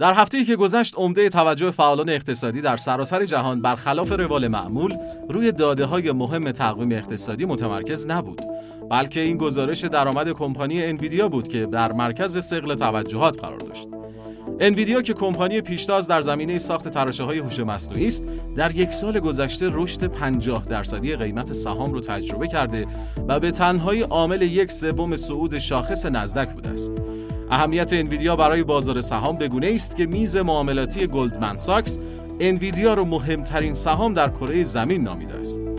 در هفته که گذشت عمده توجه فعالان اقتصادی در سراسر جهان برخلاف روال معمول روی داده های مهم تقویم اقتصادی متمرکز نبود بلکه این گزارش درآمد کمپانی انویدیا بود که در مرکز سقل توجهات قرار داشت. انویدیا که کمپانی پیشتاز در زمینه ساخت تراشه های هوش مصنوعی است در یک سال گذشته رشد 50 درصدی قیمت سهام رو تجربه کرده و به تنهایی عامل یک سوم صعود شاخص نزدک بوده است. اهمیت انویدیا برای بازار سهام بگونه است که میز معاملاتی Goldman Sachs انویدیا رو مهمترین سهام در کره زمین نامیده است.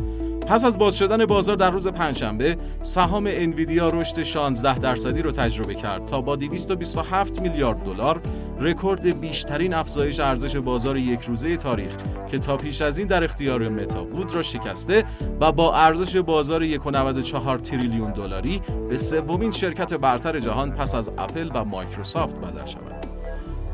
پس از باز شدن بازار در روز پنجشنبه سهام انویدیا رشد 16 درصدی رو تجربه کرد تا با 227 میلیارد دلار رکورد بیشترین افزایش ارزش بازار یک روزه تاریخ که تا پیش از این در اختیار متا بود را شکسته و با ارزش بازار 1.94 تریلیون دلاری به سومین شرکت برتر جهان پس از اپل و مایکروسافت بدل شود.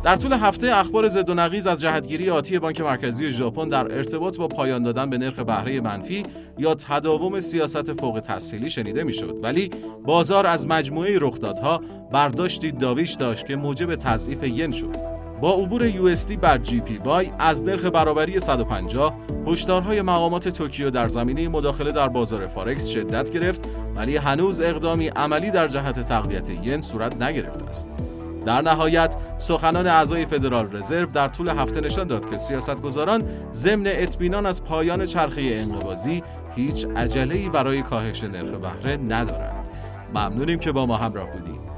در طول هفته اخبار ضد و نقیض از جهتگیری آتی بانک مرکزی ژاپن در ارتباط با پایان دادن به نرخ بهره منفی یا تداوم سیاست فوق تسهیلی شنیده می‌شد. ولی بازار از مجموعه رخدادها برداشتی dovish داشت که موجب تضعیف ین شد. با عبور USD بر JPY از نرخ برابری 150 هشدارهای مقامات توکیو در زمینه مداخله در بازار فارکس شدت گرفت ولی هنوز اقدامی عملی در جهت تقویت ین صورت نگرفته است. در نهایت سخنان اعضای فدرال رزرو در طول هفته نشان داد که سیاستگزاران ضمن اطمینان از پایان چرخه انقباضی هیچ عجله‌ای برای کاهش نرخ بهره ندارند. ممنونیم که با ما همراه بودید.